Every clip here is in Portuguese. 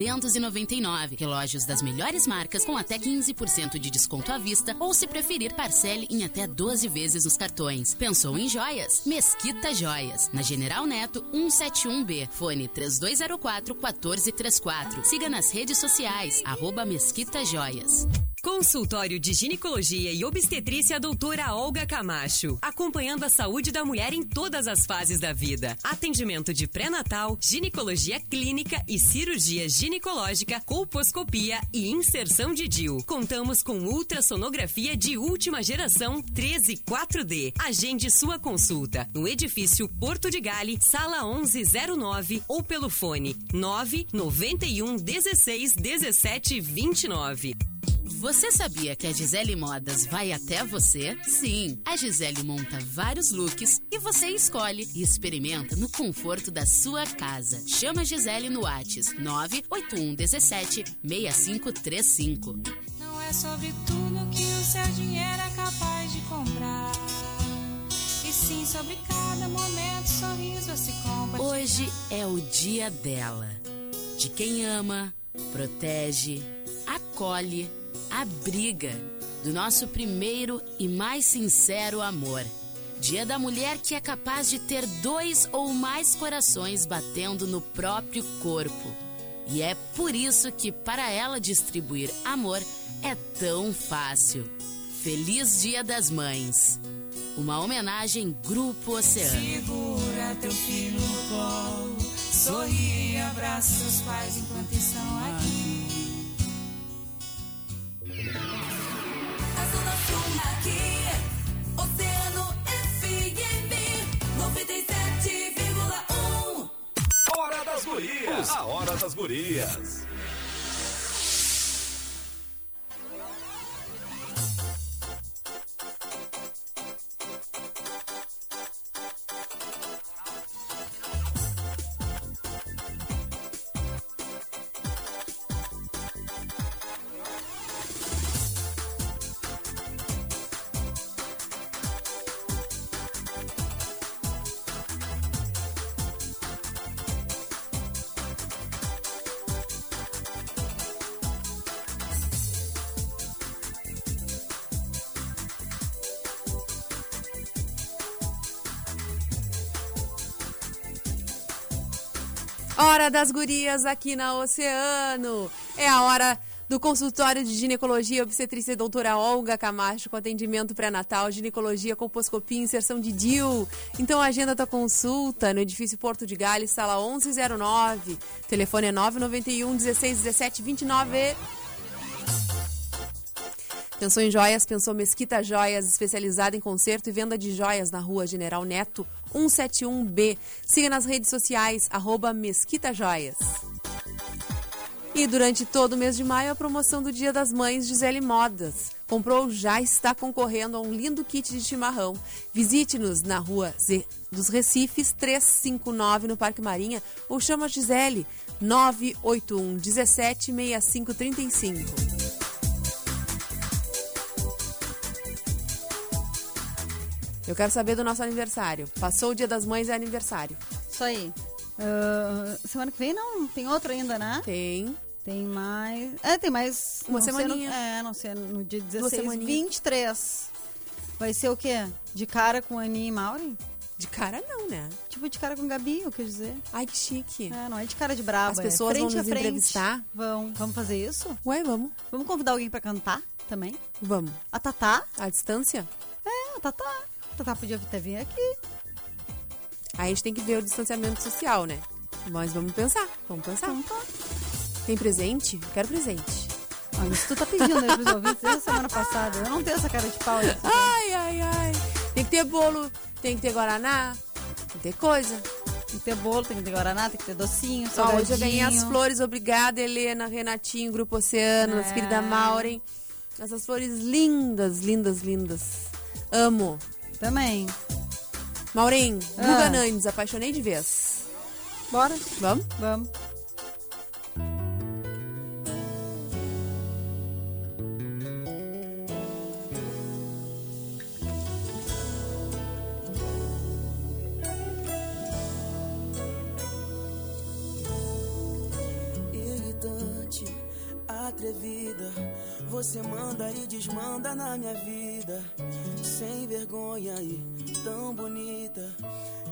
299. Relógios das melhores marcas com até 15% de desconto à vista ou, se preferir, parcele em até 12 vezes nos cartões. Pensou em joias? Mesquita Joias. Na General Neto 171B. Fone 3204 1434. Siga nas redes sociais. Arroba Mesquita Joias. Consultório de Ginecologia e Obstetrícia Doutora Olga Camacho. Acompanhando a saúde da mulher em todas as fases da vida. Atendimento de pré-natal, ginecologia clínica e cirurgia ginecológica, colposcopia e inserção de DIU. Contamos com ultrassonografia de última geração 134D. Agende sua consulta no edifício Porto de Gale, sala 1109 ou pelo fone 991 16 17 29. Você sabia que a Gisele Modas vai até você? Sim, a Gisele monta vários looks e você escolhe e experimenta no conforto da sua casa. Chama a Gisele no Whats 98117 6535. Não é sobre tudo que o seu dinheiro é capaz de comprar. E sim sobre cada momento, sorriso a se compartilhar. Hoje é o dia dela. De quem ama, protege, acolhe abriga do nosso primeiro e mais sincero amor. Dia da mulher que é capaz de ter dois ou mais corações batendo no próprio corpo. E é por isso que para ela distribuir amor é tão fácil. Feliz Dia das Mães. Uma homenagem Grupo Oceano. Segura teu filho no colo, sorri abraça seus pais enquanto estão aqui. Das Gurias. A Hora das Gurias. Das gurias aqui na Oceano. É a hora do consultório de ginecologia obstetrícia doutora Olga Camacho com atendimento pré-natal, ginecologia, colposcopia, inserção de DIU. Então agenda tua consulta no edifício Porto de Gales, sala 1109. Telefone é 991 16 17 29. Pensou em joias? Pensou Mesquita Joias, especializada em conserto e venda de joias na rua General Neto, 171B. Siga nas redes sociais, arroba Mesquita Joias. E durante todo o mês de maio, a promoção do Dia das Mães Gisele Modas. Comprou, já está concorrendo a um lindo kit de chimarrão. Visite-nos na rua Z dos Recifes, 359 no Parque Marinha ou chama Gisele 981 17 6535. Eu quero saber do nosso aniversário. Passou o Dia das Mães, é aniversário. Isso aí. Ah, semana que vem não, tem outro ainda, né? Tem. Tem mais. É, tem mais. Uma sei no- semaninha. é, não sei, no dia 16, semaninhas. 23. Vai ser o quê? De cara com Aninha e Maureen? De cara não, né? Tipo de cara com Gabi, eu quis dizer. Ai, que chique. É, não é de cara de braba. As é pessoas frente vão a nos frente. entrevistar? Vão. Vamos fazer isso? Ué, vamos. Vamos convidar alguém pra cantar também? Vamos. A Tatá? À distância? É, a Tatá. Tatá podia até vir aqui. Aí a gente tem que ver o distanciamento social, né? Mas vamos pensar, vamos pensar. Então tá. Tem presente? Quero presente. Ah, isso tu tá pedindo aí pros ouvintes desde a semana passada. Eu não tenho essa cara de pau. aí. Ai, ai, ai. Tem que ter bolo, tem que ter guaraná, tem que ter coisa. Tem que ter bolo, tem que ter guaraná, tem que ter docinho, salgadinho. hoje eu ganhei as flores. Obrigada, Helena, Renatinho, Grupo Oceano, nossa É. querida Maureen. Essas flores lindas, lindas, lindas. Amo. Também. Maureen, Ah. Guga Nandes, apaixonei de vez. Bora? Vamos? Vamos. Você manda e desmanda na minha vida. Sem vergonha e tão bonita.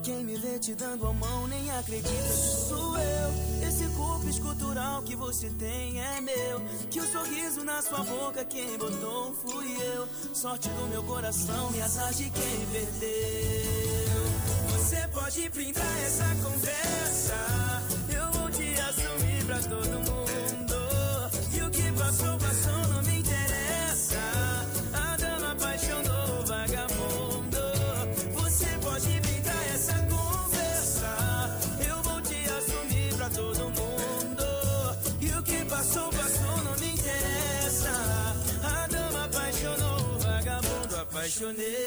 Quem me vê te dando a mão nem acredita sou eu. Esse corpo escultural que você tem é meu. Que o sorriso na sua boca quem botou fui eu. Sorte do meu coração e azar de quem perdeu. Você pode pintar essa conversa. Eu vou te assumir pra todo mundo. E o que passou, passou, Apaixonei,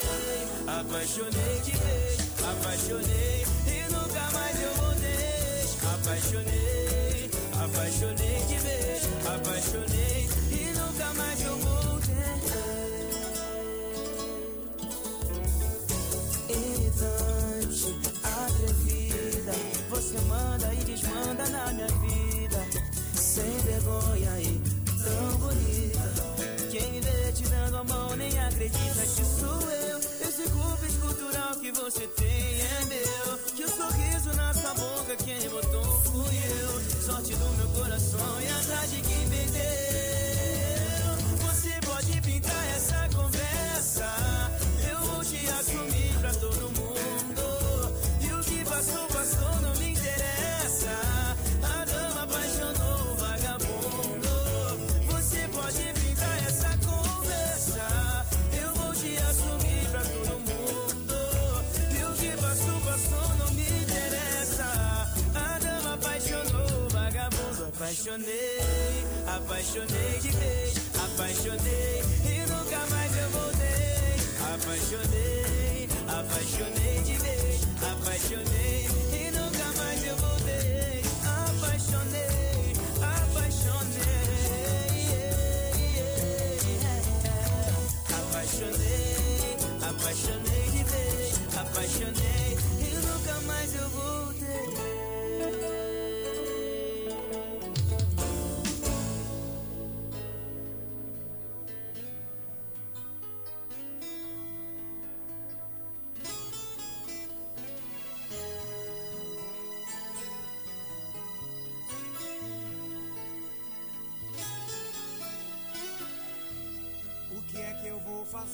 apaixonei de vez. Apaixonei e nunca mais eu voltei. Apaixonei, apaixonei de vez. Apaixonei e nunca mais eu voltei. Irritante, atrevida. Você manda e desmanda na minha vida. Sem vergonha e tão bonita. Quem me vê te dando a mão nem acredita que azar Apaixonei, apaixonei de vez. Apaixonei e nunca mais eu voltei. Apaixonei, apaixonei de vez. Apaixonei e nunca mais eu voltei. Apaixonei, apaixonei. Apaixonei, apaixonei de vez. Apaixonei e nunca mais eu voltei.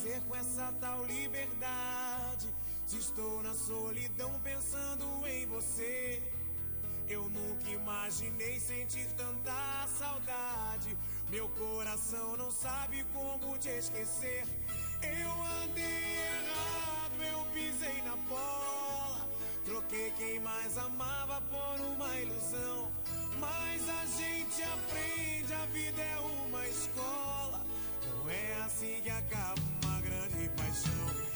Fazer com essa tal liberdade? Se estou na solidão pensando em você. Eu nunca imaginei sentir tanta saudade. Meu coração não sabe como te esquecer. Eu andei errado, eu pisei na bola. Troquei quem mais amava por uma ilusão. Mas a gente aprende, a vida é uma escola. Não é assim que acaba grande paixão.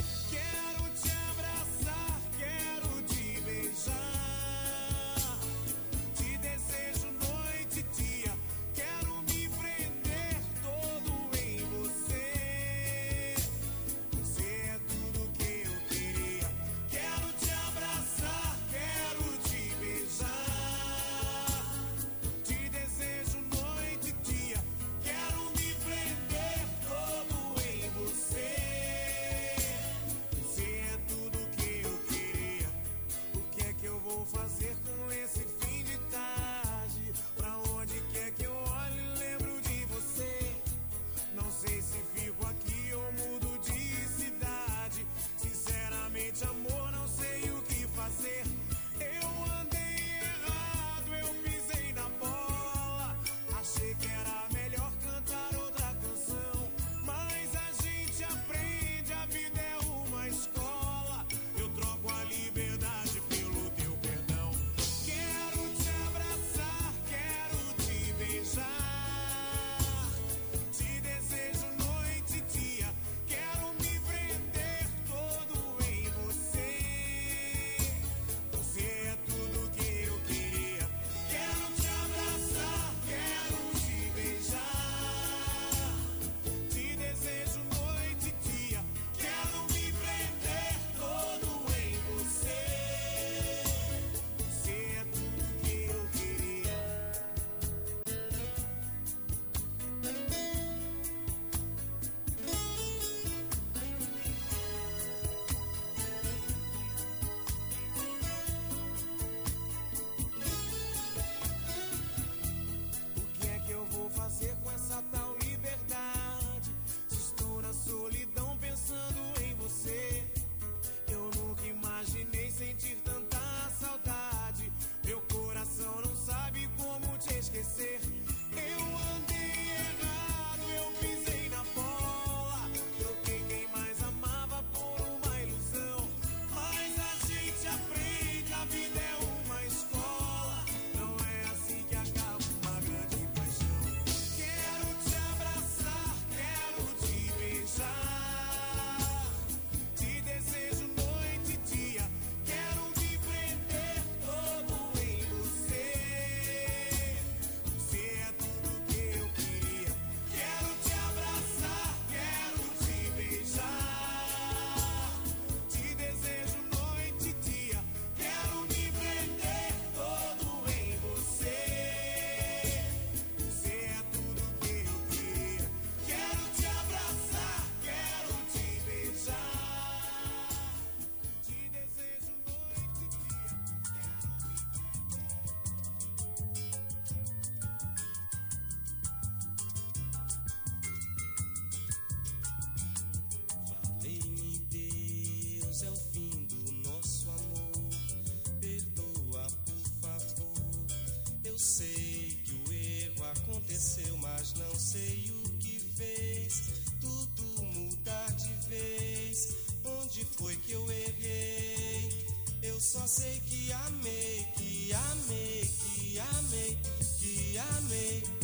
Que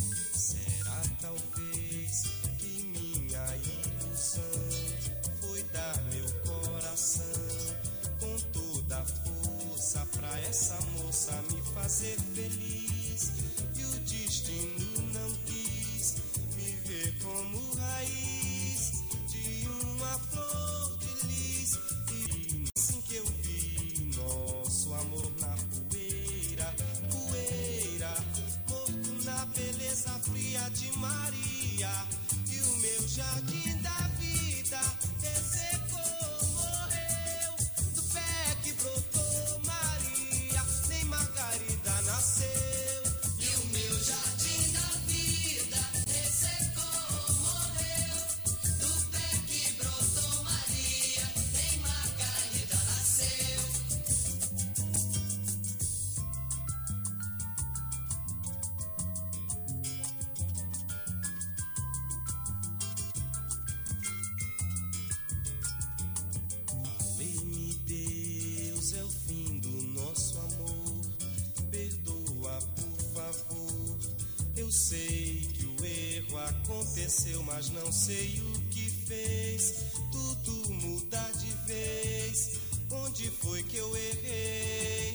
Eu sei que o erro aconteceu, mas não sei o que fez. Tudo mudar de vez. Onde foi que eu errei?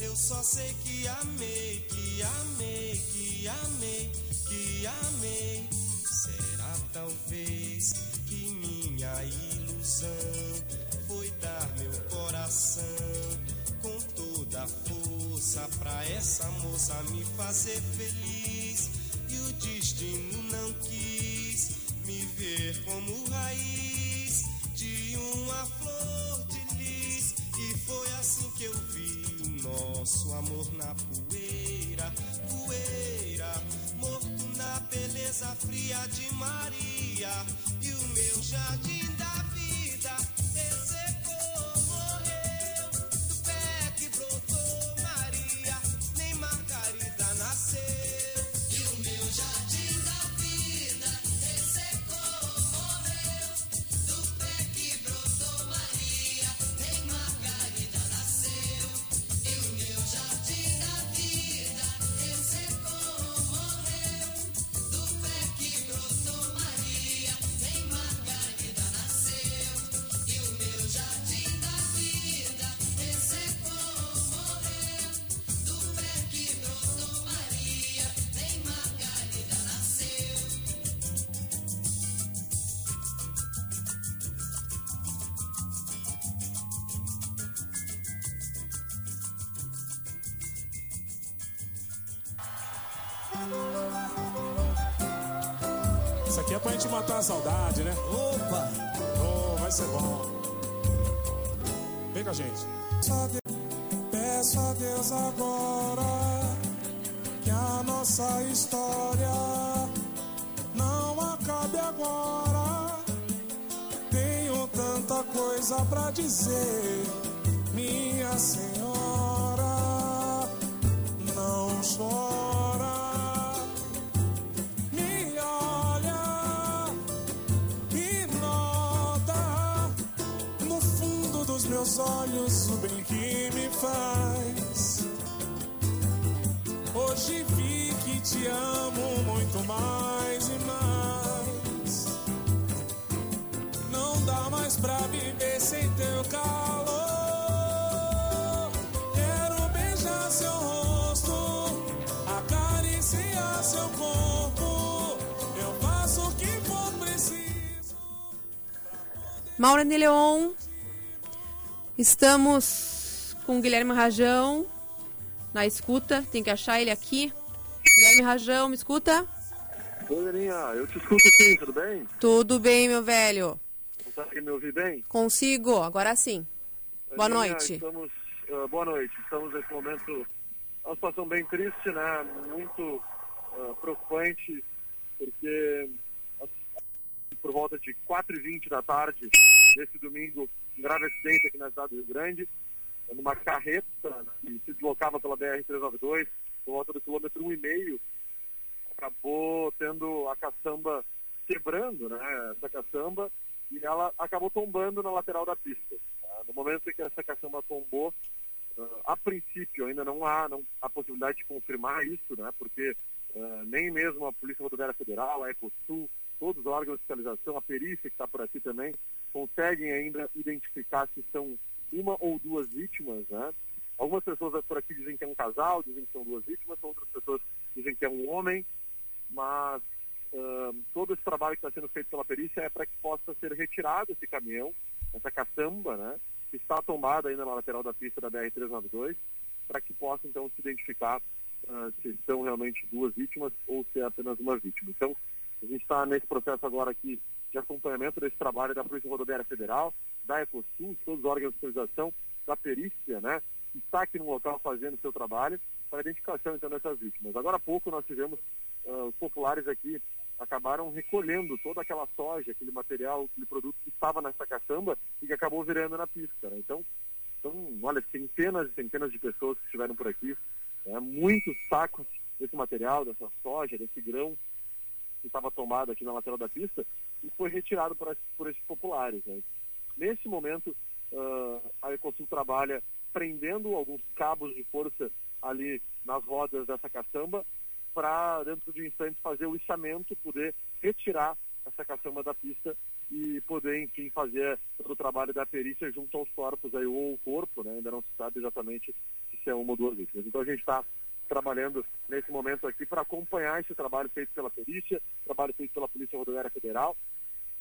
Eu só sei que amei, que amei, que amei, que amei. Será talvez que minha ilusão foi dar meu coração com toda a força pra essa moça me fazer feliz. E o destino não quis me ver como raiz de uma flor de lis. E foi assim que eu vi o nosso amor na poeira, poeira, morto na beleza fria de Maria. E o meu jardim agora que a nossa história não acabe agora. Tenho tanta coisa pra dizer, minha senhora. Não chora, meus olhos o bem que me faz. Te amo muito mais e mais. Não dá mais pra viver sem teu calor. Quero beijar seu rosto, acariciar seu corpo. Eu faço o que for preciso. Maura de Leon. Estamos com Guilherme Rajão na escuta. Tem que achar ele aqui. Guilherme Rajão, me escuta? Oi, eu te escuto sim, tudo bem? Tudo bem, meu velho? Consegue me ouvir bem? Consigo, agora sim. Boa noite. Estamos, ah, boa noite. Estamos nesse momento uma situação bem triste, né? Muito ah, preocupante, porque ah, por volta de 4h20 da tarde, nesse domingo, um grave acidente aqui na cidade do Rio Grande, numa carreta que se deslocava pela BR-392, por volta do quilômetro 1,5, acabou tendo a caçamba quebrando, né? Essa caçamba e ela acabou tombando na lateral da pista. Tá? No momento em que essa caçamba tombou, uh, a princípio ainda não há não, a possibilidade de confirmar isso, né? Porque uh, nem mesmo a Polícia Rodoviária Federal, a Ecosul, todos os órgãos de fiscalização, a perícia que está por aqui também, conseguem ainda identificar se são uma ou duas vítimas, né? Algumas pessoas por aqui dizem que é um casal, dizem que são duas vítimas, outras pessoas dizem que é um homem, mas uh, todo esse trabalho que está sendo feito pela perícia é para que possa ser retirado esse caminhão, essa caçamba, né, que está tombada ainda na lateral da pista da BR-392, para que possa então se identificar uh, se são realmente duas vítimas ou se é apenas uma vítima. Então, a gente está nesse processo agora aqui de acompanhamento desse trabalho da Polícia Rodoviária Federal, da Ecosul, todos os órgãos de fiscalização, da perícia, né, está aqui no local fazendo o seu trabalho para identificação então dessas vítimas. Agora há pouco nós tivemos uh, os populares aqui acabaram recolhendo toda aquela soja, aquele material, aquele produto que estava nessa caçamba e que acabou virando na pista. Né? Então, então, olha, centenas e centenas de pessoas que estiveram por aqui, né? muitos sacos desse material, dessa soja, desse grão que estava tomado aqui na lateral da pista e foi retirado por, por esses populares. Né? Nesse momento, uh, a Ecosul trabalha prendendo alguns cabos de força ali nas rodas dessa caçamba para, dentro de instantes, fazer o içamento, poder retirar essa caçamba da pista e poder, enfim, fazer o trabalho da perícia junto aos corpos, aí, ou o corpo, né? ainda não se sabe exatamente se é uma ou duas vítimas. Então a gente está trabalhando nesse momento aqui para acompanhar esse trabalho feito pela perícia, trabalho feito pela Polícia Rodoviária Federal.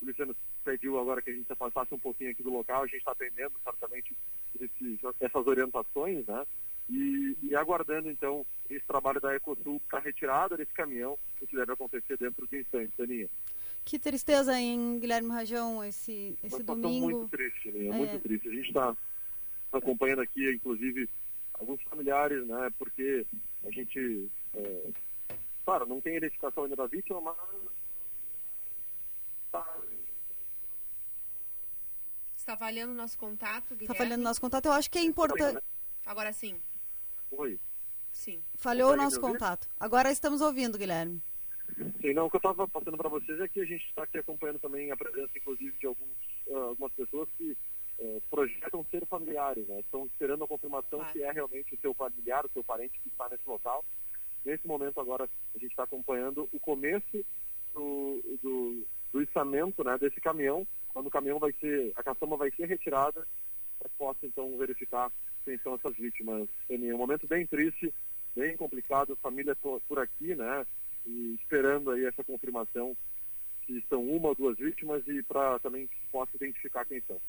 O Luciano pediu agora que a gente passasse um pouquinho aqui do local, a gente está atendendo certamente esses, essas orientações, né? E, e, aguardando então esse trabalho da Ecosul para retirada desse caminhão, o que deve acontecer dentro de instantes, Aninha. Que tristeza em Guilherme Rajão esse, esse domingo. muito triste, Aninha, é. muito triste. A gente está acompanhando aqui, inclusive, alguns familiares, né? Porque a gente, é, claro, não tem identificação ainda da vítima, mas Está falhando o nosso contato, Guilherme? Está falhando o nosso contato. Eu acho que é importante... Agora sim. Oi. Sim. Falhou o nosso contato. Agora estamos ouvindo, Guilherme. Sim, não, o que eu estava passando para vocês é que a gente está aqui acompanhando também a presença, inclusive, de alguns, uh, algumas pessoas que uh, projetam ser familiares, né? Estão esperando a confirmação claro. que é realmente o seu familiar, o seu parente que está nesse local. Nesse momento agora a gente está acompanhando o começo do, do, do içamento né, desse caminhão, quando o caminhão vai ser, a caçamba vai ser retirada, possa então verificar quem são essas vítimas. É um momento bem triste, bem complicado, a família por aqui, né? E esperando aí essa confirmação se são uma ou duas vítimas e para também que possa identificar quem são.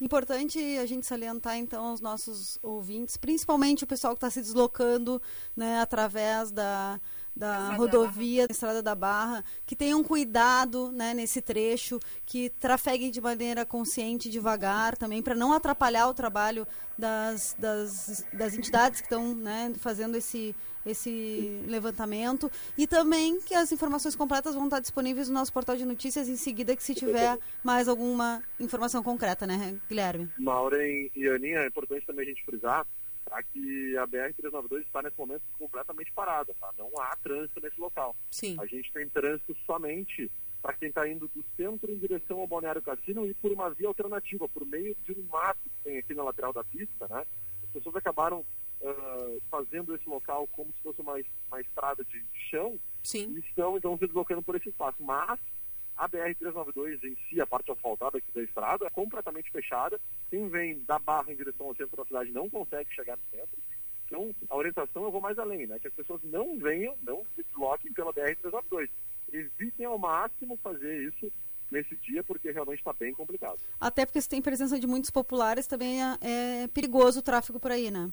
Importante a gente salientar então aos nossos ouvintes, principalmente o pessoal que está se deslocando né, através da, da rodovia, da Estrada da Barra, que tenham cuidado né, nesse trecho, que trafeguem de maneira consciente, devagar, também para não atrapalhar o trabalho das, das, das entidades que estão né, fazendo esse, esse levantamento e também que as informações completas vão estar disponíveis no nosso portal de notícias em seguida que se tiver mais alguma informação concreta, né, Guilherme? Maureen e Aninha, é importante também a gente frisar tá, que a BR-392 está nesse momento completamente parada, tá? Não há trânsito nesse local. Sim. A gente tem trânsito somente para quem está indo do centro em direção ao Balneário Cassino e por uma via alternativa, por meio de um mato que tem aqui na lateral da pista, né? As pessoas acabaram uh, fazendo esse local como se fosse uma, uma estrada de chão Sim. e estão então se deslocando por esse espaço. Mas a BR-392 em si, a parte asfaltada aqui da estrada, é completamente fechada. Quem vem da Barra em direção ao centro da cidade não consegue chegar no centro. Então, a orientação eu vou mais além, né? Que as pessoas não venham, não se desloquem pela BR-392. Evitem ao máximo fazer isso nesse dia, porque realmente está bem complicado. Até porque se tem presença de muitos populares, também é, é perigoso o tráfego por aí, né?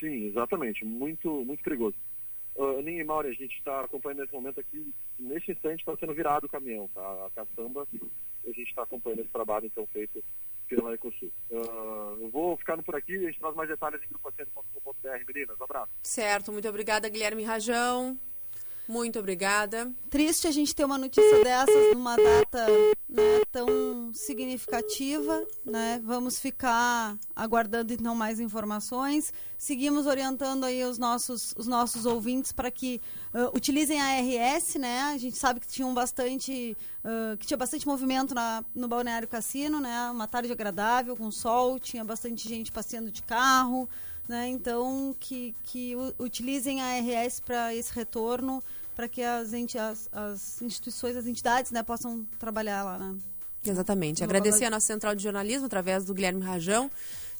Sim, exatamente. Muito, muito perigoso. Uh, Aninha e Mauri, a gente está acompanhando nesse momento aqui, neste instante está sendo virado o caminhão, tá? A caçamba, a gente está acompanhando esse trabalho então feito pela Ecosul. Uh, eu vou ficando por aqui, a gente traz mais detalhes em grupacento.com.br, meninas. Um abraço. Certo, muito obrigada, Guilherme Rajão. Muito obrigada. Triste a gente ter uma notícia dessas numa data né, tão significativa, né? Vamos ficar aguardando então mais informações. Seguimos orientando aí os nossos, os nossos ouvintes para que uh, utilizem a RS, né? A gente sabe que tinha um bastante, uh, que tinha bastante movimento na, no Balneário Cassino, né? Uma tarde agradável, com sol, tinha bastante gente passeando de carro. Né? Então, que, que utilizem a RS para esse retorno, para que as, as, as, instituições, as entidades né, possam trabalhar lá. Né? Exatamente. No Agradecer valor... a nossa central de jornalismo, através do Guilherme Rajão,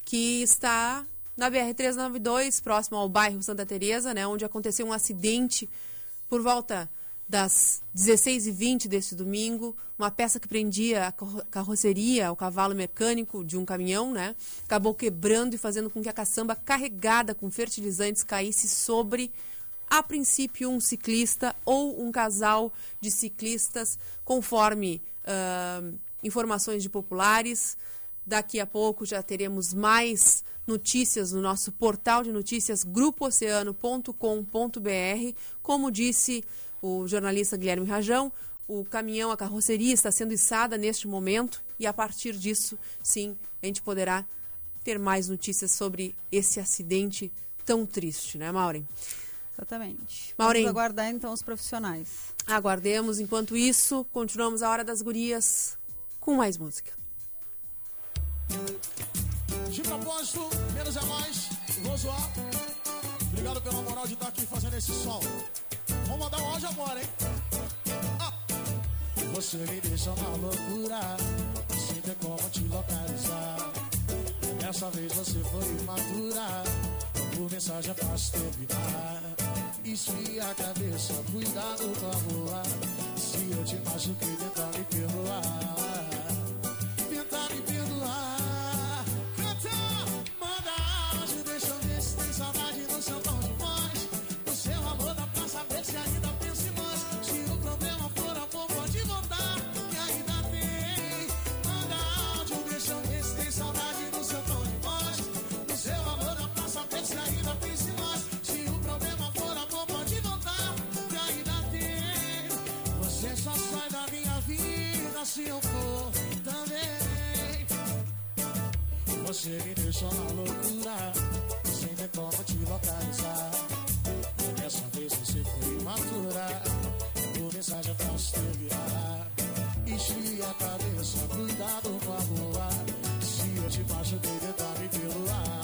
que está na BR-392, próximo ao bairro Santa Teresa, né, onde aconteceu um acidente por volta das 16h20 deste domingo, uma peça que prendia a carroceria, o cavalo mecânico de um caminhão, né? Acabou quebrando e fazendo com que a caçamba carregada com fertilizantes caísse sobre, a princípio, um ciclista ou um casal de ciclistas, conforme uh, informações de populares. Daqui a pouco já teremos mais notícias no nosso portal de notícias grupooceano.com.br. Como disse o jornalista Guilherme Rajão. O caminhão, a carroceria está sendo içada neste momento e a partir disso, sim, a gente poderá ter mais notícias sobre esse acidente tão triste, né, Maureen? Exatamente. Maureen. Vamos aguardar então os profissionais. Aguardemos. Enquanto isso, continuamos a Hora das Gurias com mais música. De propósito, menos é mais, vou zoar. Obrigado pela moral de estar aqui fazendo esse som. Vamos mandar um áudio agora, hein? Ah. Você me deixa uma loucura, sem ter como te localizar. Dessa vez você foi imatura, por mensagem é fácil terminar. Esfria a cabeça, cuidado com a rua. Se eu te machuquei, tenta me perdoar. Se eu for também. Você me deixou na loucura, sem ter como te localizar. Dessa vez você foi imatura, por mensagem pra te virar. Esfria a cabeça, cuidado com a. Se eu te machuquei, tenta me perdoar.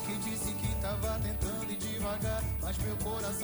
Que disse que tava tentando ir devagar, mas meu coração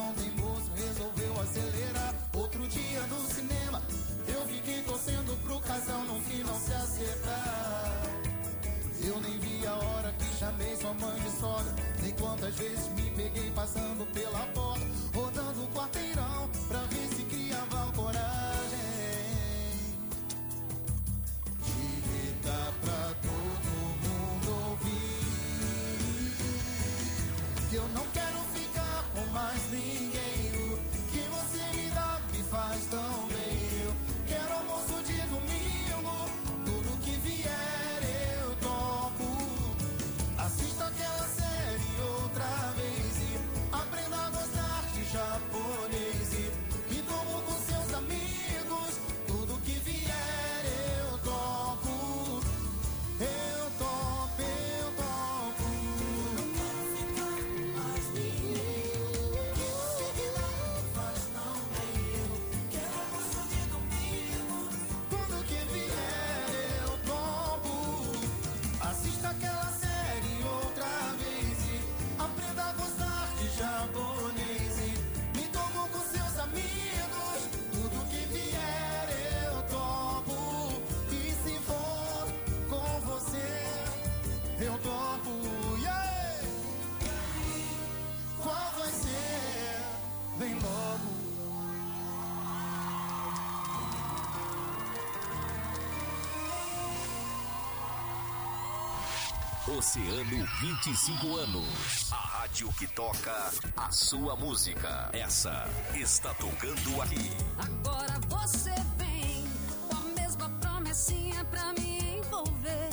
Oceano 25 anos. A rádio que toca a sua música. Essa está tocando aqui. Agora você vem com a mesma promessinha pra me envolver.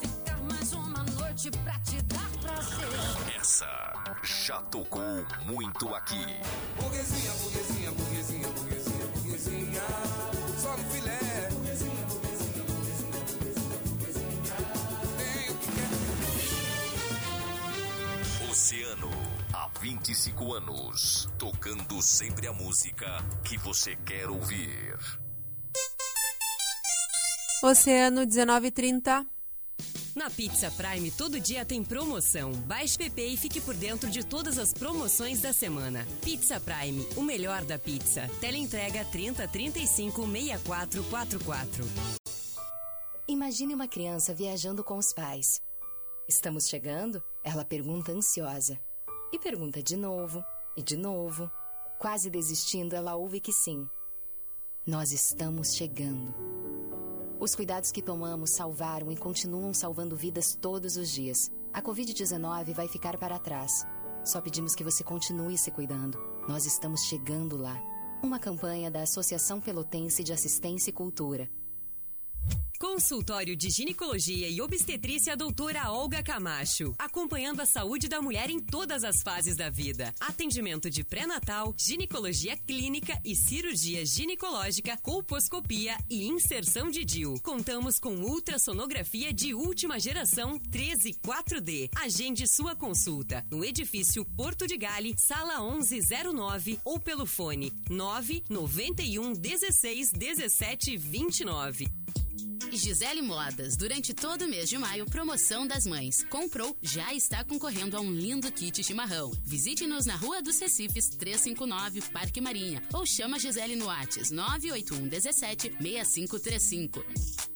Ficar mais uma noite pra te dar prazer. Essa já tocou muito aqui. Burguesinha, burguesinha, burguesinha, burguesinha, burguesinha. Só no filé. 25 anos. Tocando sempre a música que você quer ouvir. Oceano 1930. Na Pizza Prime, todo dia tem promoção. Baixe PP e fique por dentro de todas as promoções da semana. Pizza Prime, o melhor da pizza. Teleentrega 30 35 6444. Imagine uma criança viajando com os pais. Estamos chegando? Ela pergunta ansiosa. E pergunta de novo, e de novo. Quase desistindo, ela ouve que sim. Nós estamos chegando. Os cuidados que tomamos salvaram e continuam salvando vidas todos os dias. A Covid-19 vai ficar para trás. Só pedimos que você continue se cuidando. Nós estamos chegando lá. Uma campanha da Associação Pelotense de Assistência e Cultura. Consultório de Ginecologia e Obstetrícia Doutora Olga Camacho. Acompanhando a saúde da mulher em todas as fases da vida. Atendimento de pré-natal, ginecologia clínica e cirurgia ginecológica, colposcopia e inserção de DIU. Contamos com ultrassonografia de última geração 13 4D. Agende sua consulta no edifício Porto de Gale, sala 1109 ou pelo fone 991 16 17 29. Gisele Modas, durante todo o mês de maio, promoção das mães. Comprou, já está concorrendo a um lindo kit chimarrão. Visite-nos na Rua dos Recifes, 359, Parque Marinha. Ou chama Gisele no Whats 981 17 6535.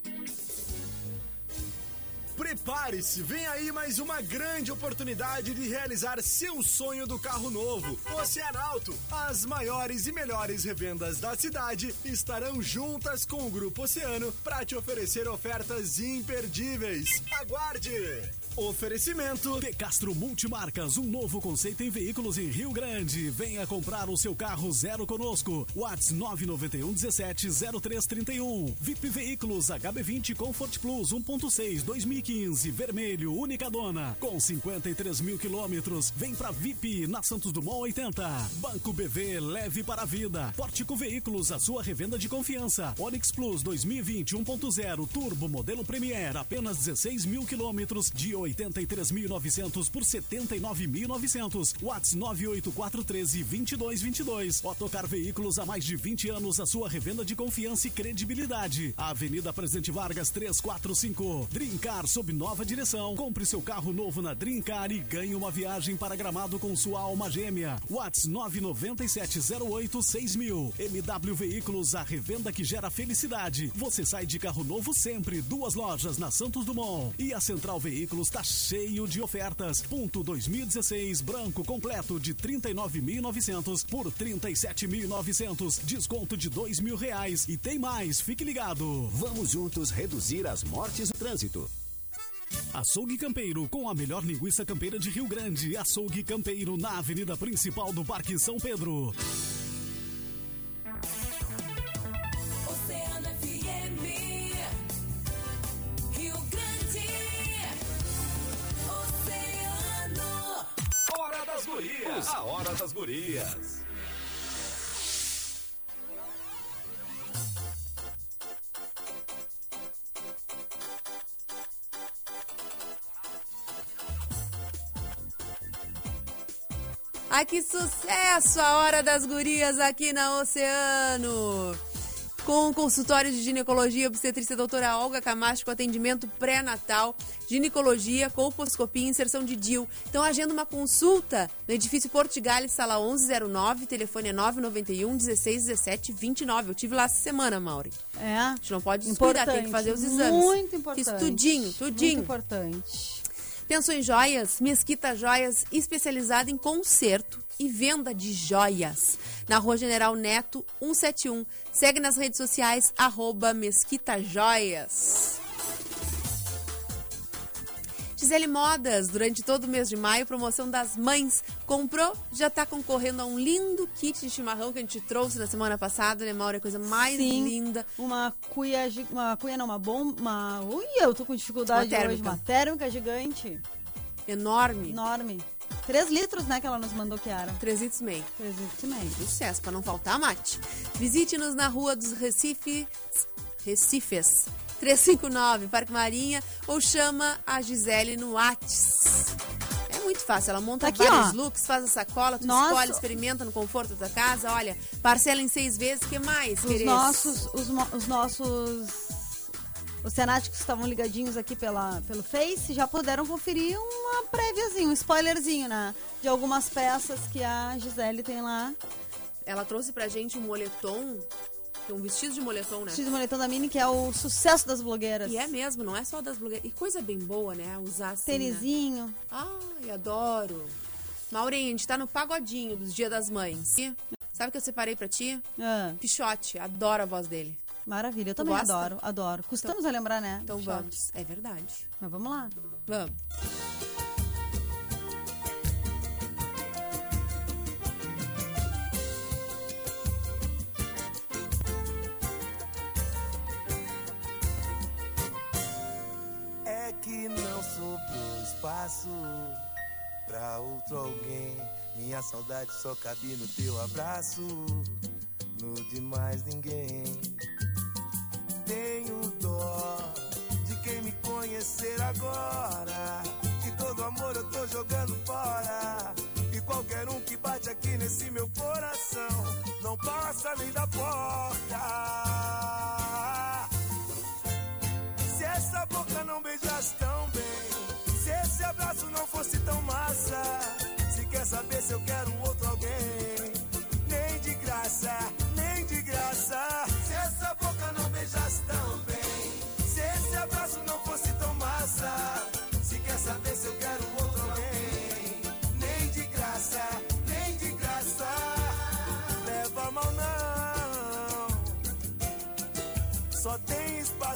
Prepare-se, vem aí mais uma grande oportunidade de realizar seu sonho do carro novo. Oceanauto, as maiores e melhores revendas da cidade estarão juntas com o Grupo Oceano para te oferecer ofertas imperdíveis. Aguarde! Oferecimento De Castro Multimarcas, um novo conceito em veículos em Rio Grande. Venha comprar o seu carro zero conosco. Whats 991 17 0331. VIP Veículos HB20 Comfort Plus 1.6 2015. 15, vermelho, única dona. Com 53 mil quilômetros, vem pra VIP na Santos Dumont 80. Banco BV, leve para a vida. Pórtico Veículos, a sua revenda de confiança. Onix Plus 2020 1.0 Turbo modelo Premier, apenas 16 mil quilômetros de 83.900 por 79.900. Whats 98413 2222. Otocar Veículos há mais de 20 anos, a sua revenda de confiança e credibilidade. Avenida Presidente Vargas 345. Drincar sob nova direção. Compre seu carro novo na Drincar e ganhe uma viagem para Gramado com sua alma gêmea. Whats 99708 6000. MW Veículos, a revenda que gera felicidade. Você sai de carro novo sempre. Duas lojas na Santos Dumont. E a Central Veículos está cheio de ofertas. Ponto 2016 branco completo de 39.900 por 37.900. Desconto de dois mil reais. E tem mais, fique ligado. Vamos juntos reduzir as mortes no trânsito. Açougue Campeiro, com a melhor linguiça campeira de Rio Grande. Açougue Campeiro, na avenida principal do Parque São Pedro. Gurias. A hora das gurias. Ai, que sucesso! A hora das gurias aqui na Oceano. Com o consultório de ginecologia obstetrícia doutora Olga Camacho com atendimento pré-natal, ginecologia, colposcopia e inserção de DIL. Então agenda uma consulta no edifício Portigales, sala 1109, telefone é 991 16 17 29. Eu tive lá essa semana, Mauri. É. A gente não pode descuidar, tem que fazer os exames. Muito importante. Fiz tudinho, tudinho. Muito importante. Pensou em joias? Mesquita Joias, especializada em conserto e venda de joias. Na Rua General Neto, 171. Segue nas redes sociais, arroba Mesquita Joias. Gisele Modas, durante todo o mês de maio, promoção das mães. Comprou, já está concorrendo a um lindo kit de chimarrão que a gente trouxe na semana passada, né, Maura? A coisa mais Sim, linda. Uma cuia, uma cuia não, uma bomba, uma... Ui, eu tô com dificuldade Uma térmica. hoje. Uma térmica gigante. Enorme. Enorme. Três litros, né, que ela nos mandou que era. Três litros e meio. Três litros e meio. Sucesso, para não faltar mate. Visite-nos na Rua dos Recifes, Recifes, 359, Parque Marinha, ou chama a Gisele no Whats. É muito fácil, ela monta Tá aqui, vários ó. looks, faz a sacola, tu Nossa. escolhe, experimenta no conforto da tua casa, olha, parcela em seis vezes, o que mais, Os nossos, os, os nossos oceanáticos que estavam ligadinhos aqui pela, pelo Face já puderam conferir uma préviazinha, um spoilerzinho, né? De algumas peças que a Gisele tem lá. Ela trouxe pra gente um moletom, é um vestido de moletom, né? X do moletom da Mini, que é o sucesso das blogueiras. E é mesmo, não é só das blogueiras. E coisa bem boa, né? Usar assim. Tênisinho. Né? Ai, adoro. Maurinha, a gente tá no pagodinho dos Dia das Mães. Sabe o que eu separei pra ti? Ah. Pichote, adoro a voz dele. Maravilha, eu também gosta? adoro, adoro. Custamos a lembrar, né? Então Shot. vamos. É verdade. Mas vamos lá. Vamos. Que não sobrou espaço pra outro alguém. Minha saudade só cabe no teu abraço, no de mais ninguém. Tenho dó de quem me conhecer agora. Que todo amor eu tô jogando fora. E qualquer um que bate aqui nesse meu coração não passa nem da porta. Essa boca não beijasse tão bem, se esse abraço não fosse tão massa, se quer saber se eu quero outro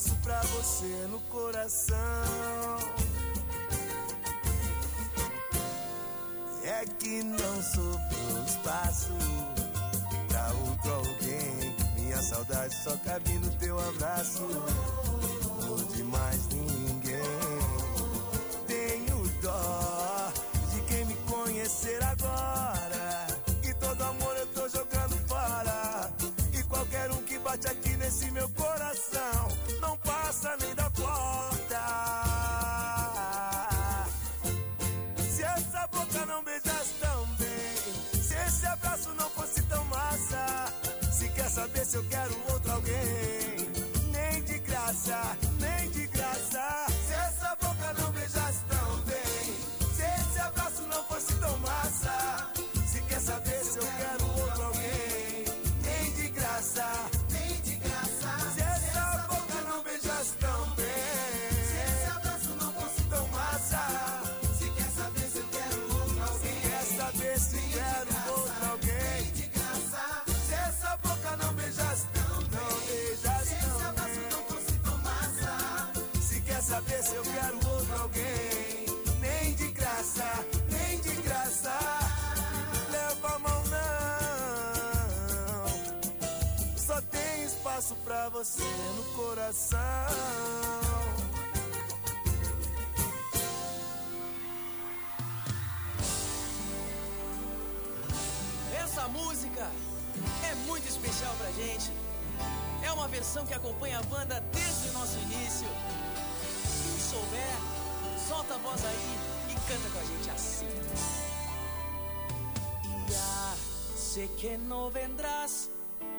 espaço pra você no coração. É que não sobrou espaço pra outro alguém. Minha saudade só cabe no teu abraço, no de você no coração. Essa música é muito especial pra gente. É uma versão que acompanha a banda desde o nosso início. Quem souber, solta a voz aí e canta com a gente assim. Ya sé que no vendrás,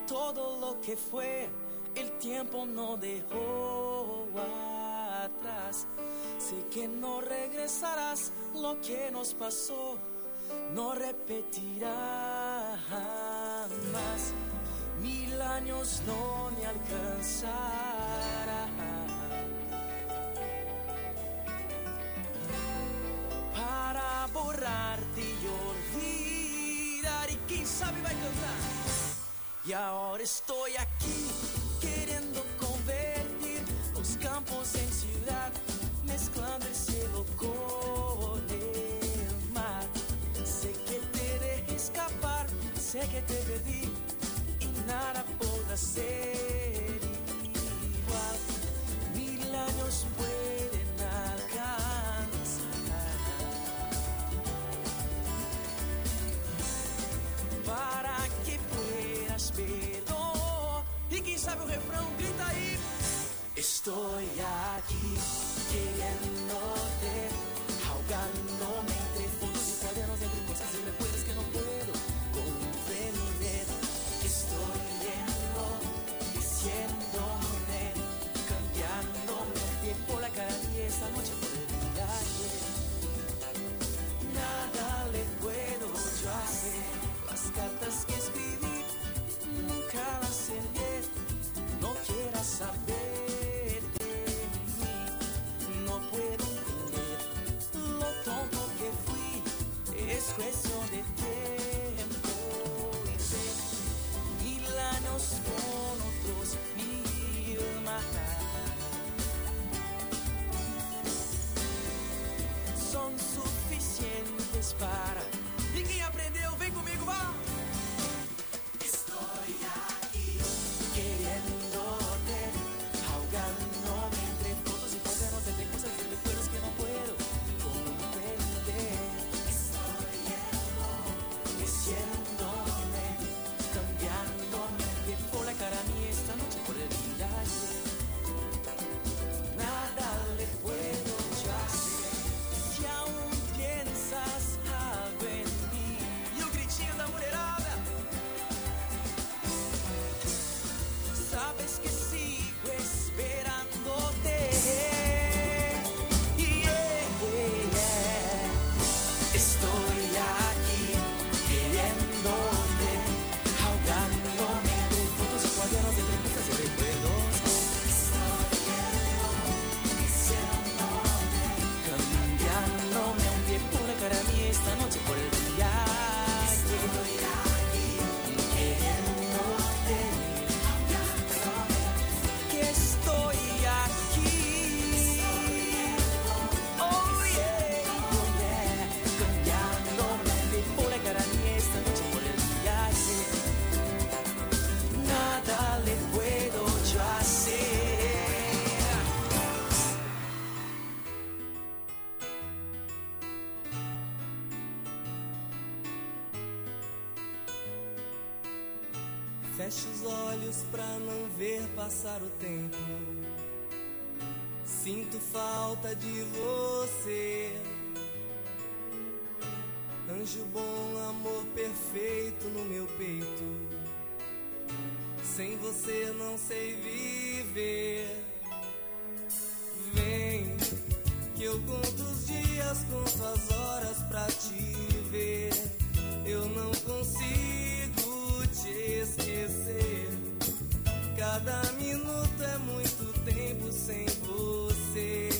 todo lo que fue, el tiempo no dejó atrás. Sé que no regresarás, lo que nos pasó no repetirá jamás. Mil años no me alcanzará para borrarte y olvidar. Y quién sabe va a cantar. Y ahora estoy aquí queriendo convertir los campos en ciudad, mezclando el cielo con el mar. Sé que te escapar, sé que te perdí y nada podrá ser igual. Mil años pueden alcanzar. para que puedas perdonar. E sabe o refrão, grita aí. Estoy aquí queriéndote, ahogándome entre fotos y cuadernos, entre cosas y Feche os olhos pra não ver passar o tempo. Sinto falta de você. Anjo bom, amor perfeito no meu peito. Sem você não sei viver. Vem, que eu conto os dias, conto as horas pra te ver. Eu não consigo esquecer. Cada minuto é muito tempo sem você.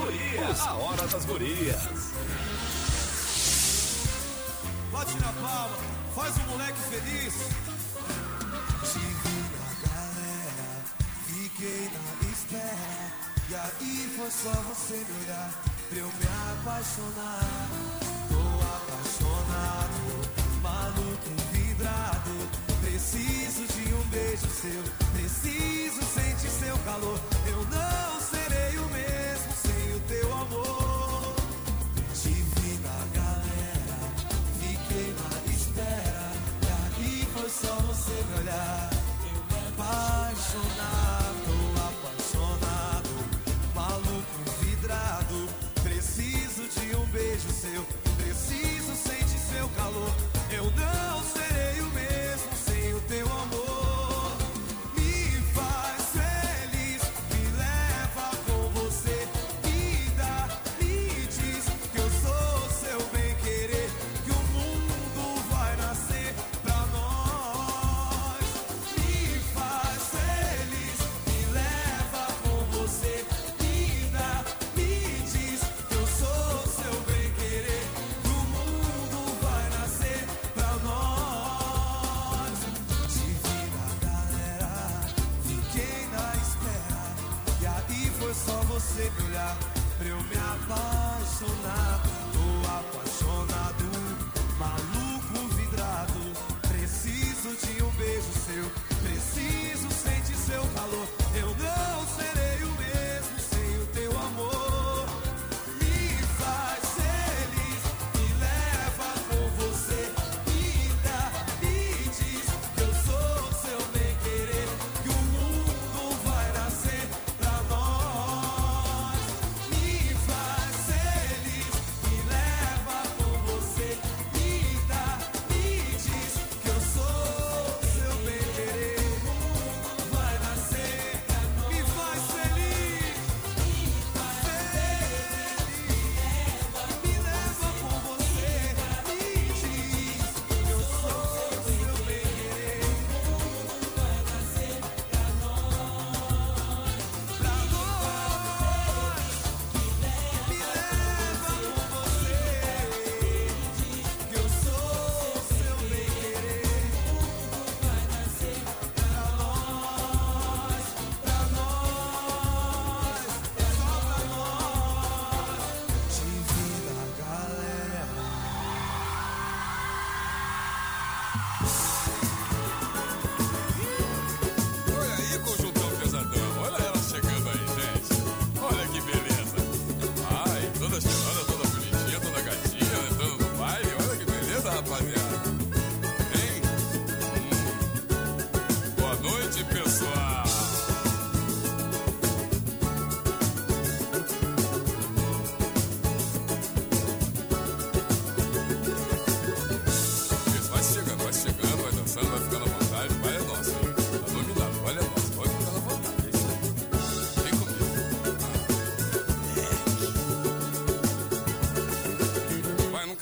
gurias. A hora das gurias. Bate na palma, faz o moleque feliz. Tive na galera, fiquei na espera. E aí foi só você me olhar pra eu me apaixonar. Tô apaixonado, maluco, vidrado. Preciso de um beijo seu, preciso sentir seu calor. Eu não me olhar, eu apaixonado, apaixonado, maluco, vidrado. Preciso de um beijo seu, preciso sentir seu calor.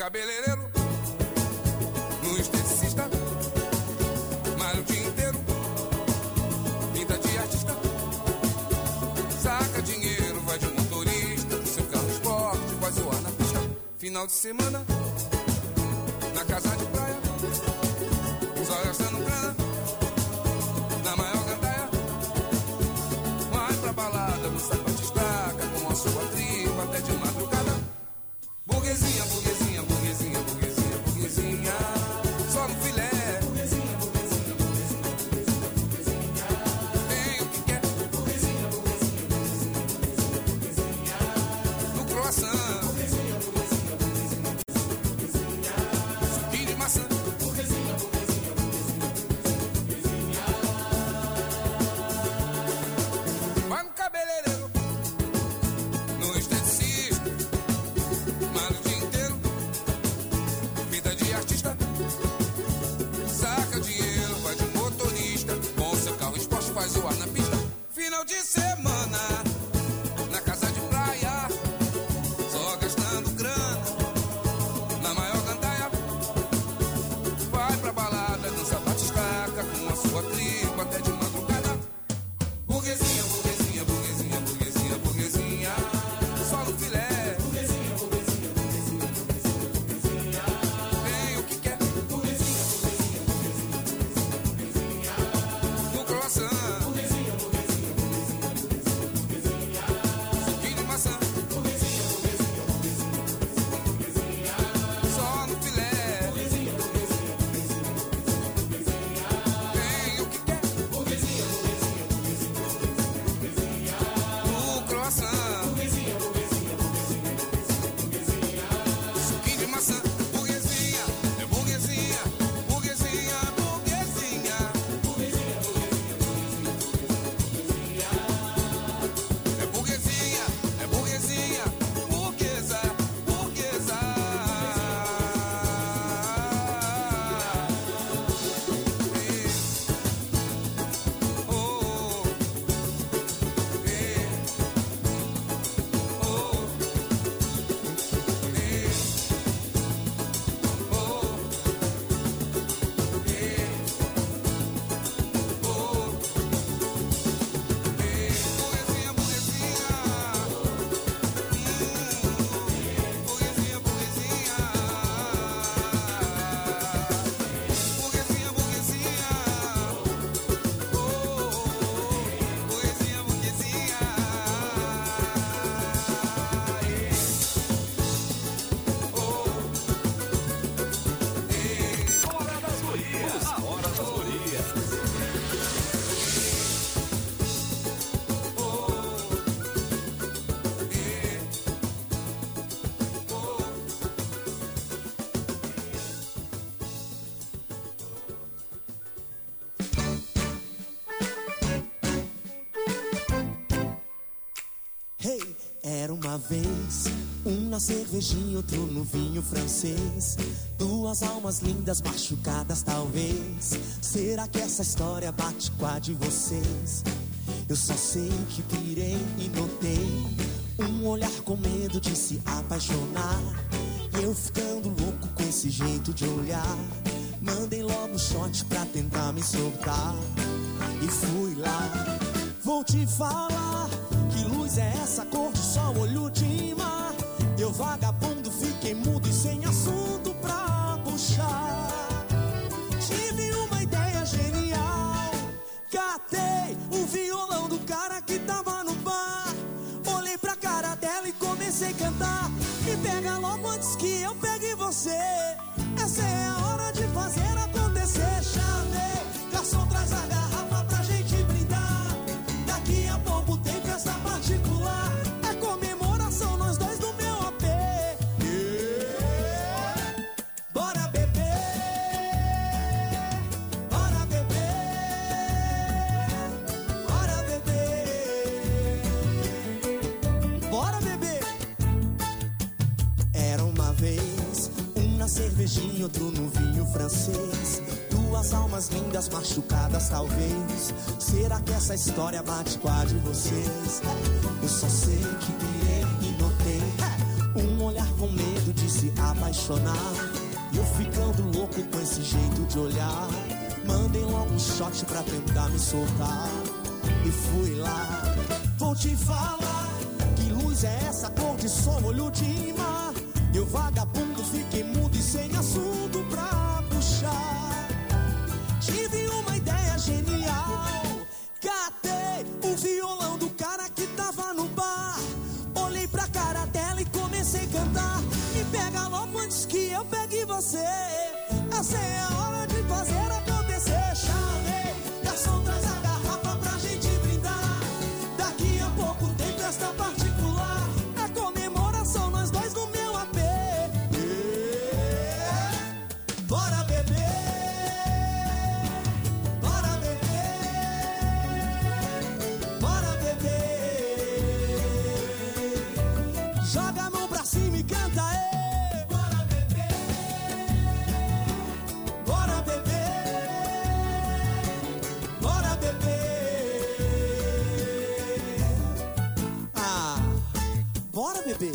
cabeleireiro, no esteticista, malha o dia inteiro, pinta de artista, saca dinheiro, vai de motorista, pro seu carro esporte, vai zoar na pista, final de semana. Vez um na cervejinha, outro no vinho francês. Duas almas lindas machucadas, talvez. Será que essa história bate com a de vocês? Eu só sei que pirei e notei um olhar com medo de se apaixonar. E eu ficando louco com esse jeito de olhar. Mandei logo um shot pra tentar me soltar. E fui lá. Vou te falar que luz é essa cor vagabundo fiquei mudo e sem assunto pra puxar. Tive uma ideia genial. Catei o violão do cara que tava no bar. Olhei pra cara dela e comecei a cantar. Me pega logo antes que eu pegue você. outro no vinho francês. Duas almas lindas, machucadas talvez. Será que essa história bate com a de vocês? Eu só sei que vi e notei. É, um olhar com medo de se apaixonar. Eu ficando louco com esse jeito de olhar. Mandei logo um shot pra tentar me soltar. E fui lá. Vou te falar. Que luz é essa cor de sol, olho de mar? Eu vagabundo mudo e sem assunto pra puxar. Tive uma ideia genial. Catei o violão do cara que tava no bar. Olhei pra cara dela e comecei a cantar. Me pega logo antes que eu pegue você. Essa é a hora de fazer. bebê,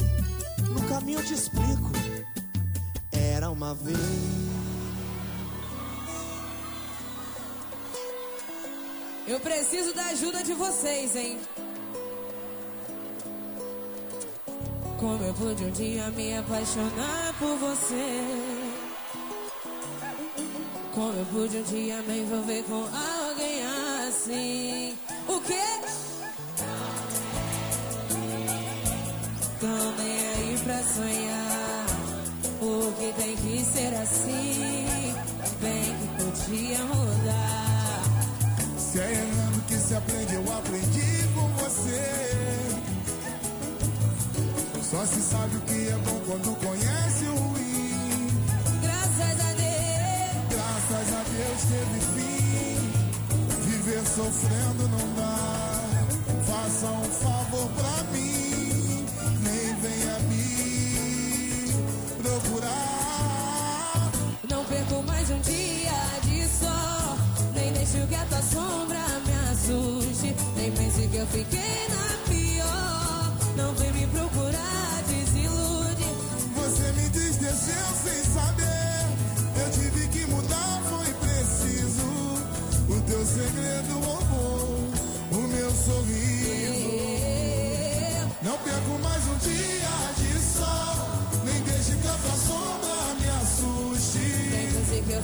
no caminho eu te explico. Era uma vez. Eu preciso da ajuda de vocês, hein? Como eu pude um dia me apaixonar por você? Como eu pude um dia me envolver com a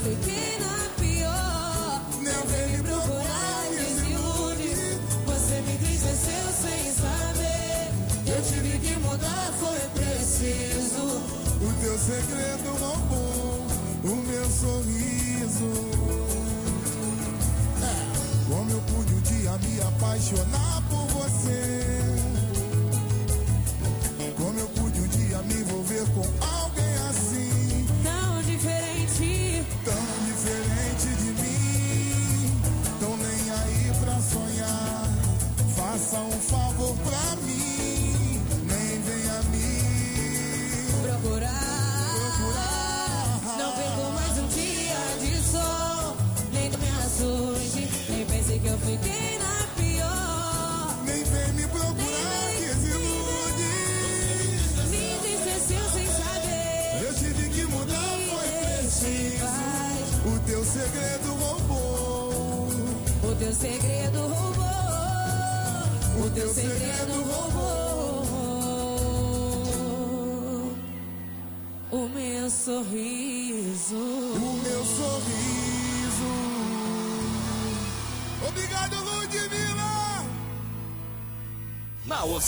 to give.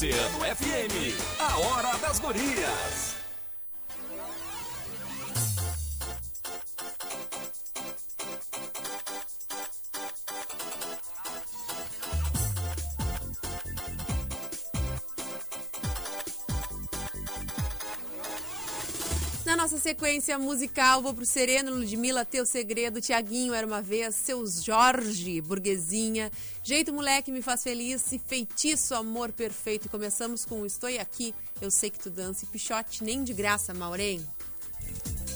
sip sequência musical, vou pro Sereno, Ludmilla, Teu Segredo, Tiaguinho, Era Uma Vez, Seus Jorge, Burguesinha, Jeito Moleque Me Faz Feliz e Feitiço Amor Perfeito. Começamos com Estou Aqui, Eu Sei Que Tu Dança e Pichote, Nem de Graça, Maureen.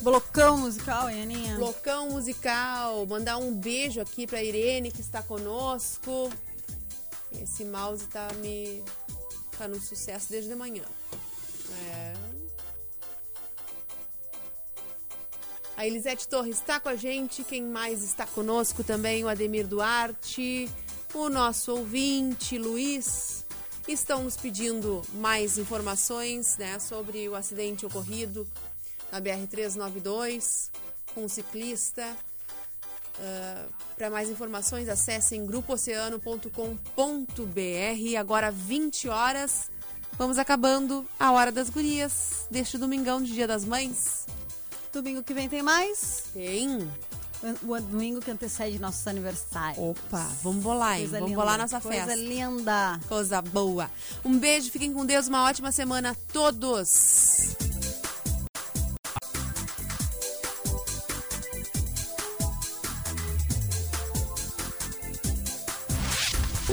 Blocão musical, Aninha. Blocão musical. Mandar um beijo aqui pra Irene, que está conosco. Esse mouse tá me... tá no sucesso desde de manhã. É... A Elisete Torres está com a gente, quem mais está conosco também? O Ademir Duarte, o nosso ouvinte, Luiz. Estão nos pedindo mais informações né, sobre o acidente ocorrido na BR-392 com um ciclista. Uh, Para mais informações, acessem grupooceano.com.br. Agora 20 horas. Vamos acabando a Hora das Gurias deste domingão de Dia das Mães. Domingo que vem tem mais? Tem. O domingo que antecede nosso aniversário. Opa, vamos bolar, hein? Coisa Vamos linda, bolar nossa coisa festa. linda. Coisa boa. Um beijo, fiquem com Deus, uma ótima semana a todos.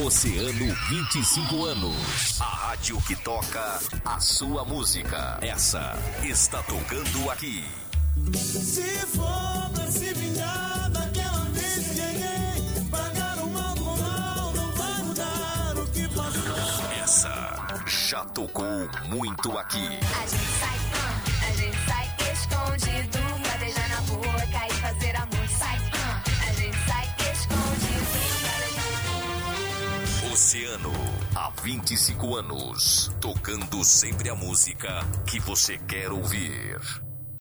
Oceano 25 anos. A rádio que toca a sua música. Essa está tocando aqui. Se for pra se vingar daquela vez que errei, pagar o mal com mal não vai mudar o que passou. Essa já tocou muito aqui. A gente sai, ah, a gente sai escondido pra beijar na boca e fazer amor. Sai, ah, a gente sai escondido Oceano, há 25 anos. Tocando sempre a música que você quer ouvir.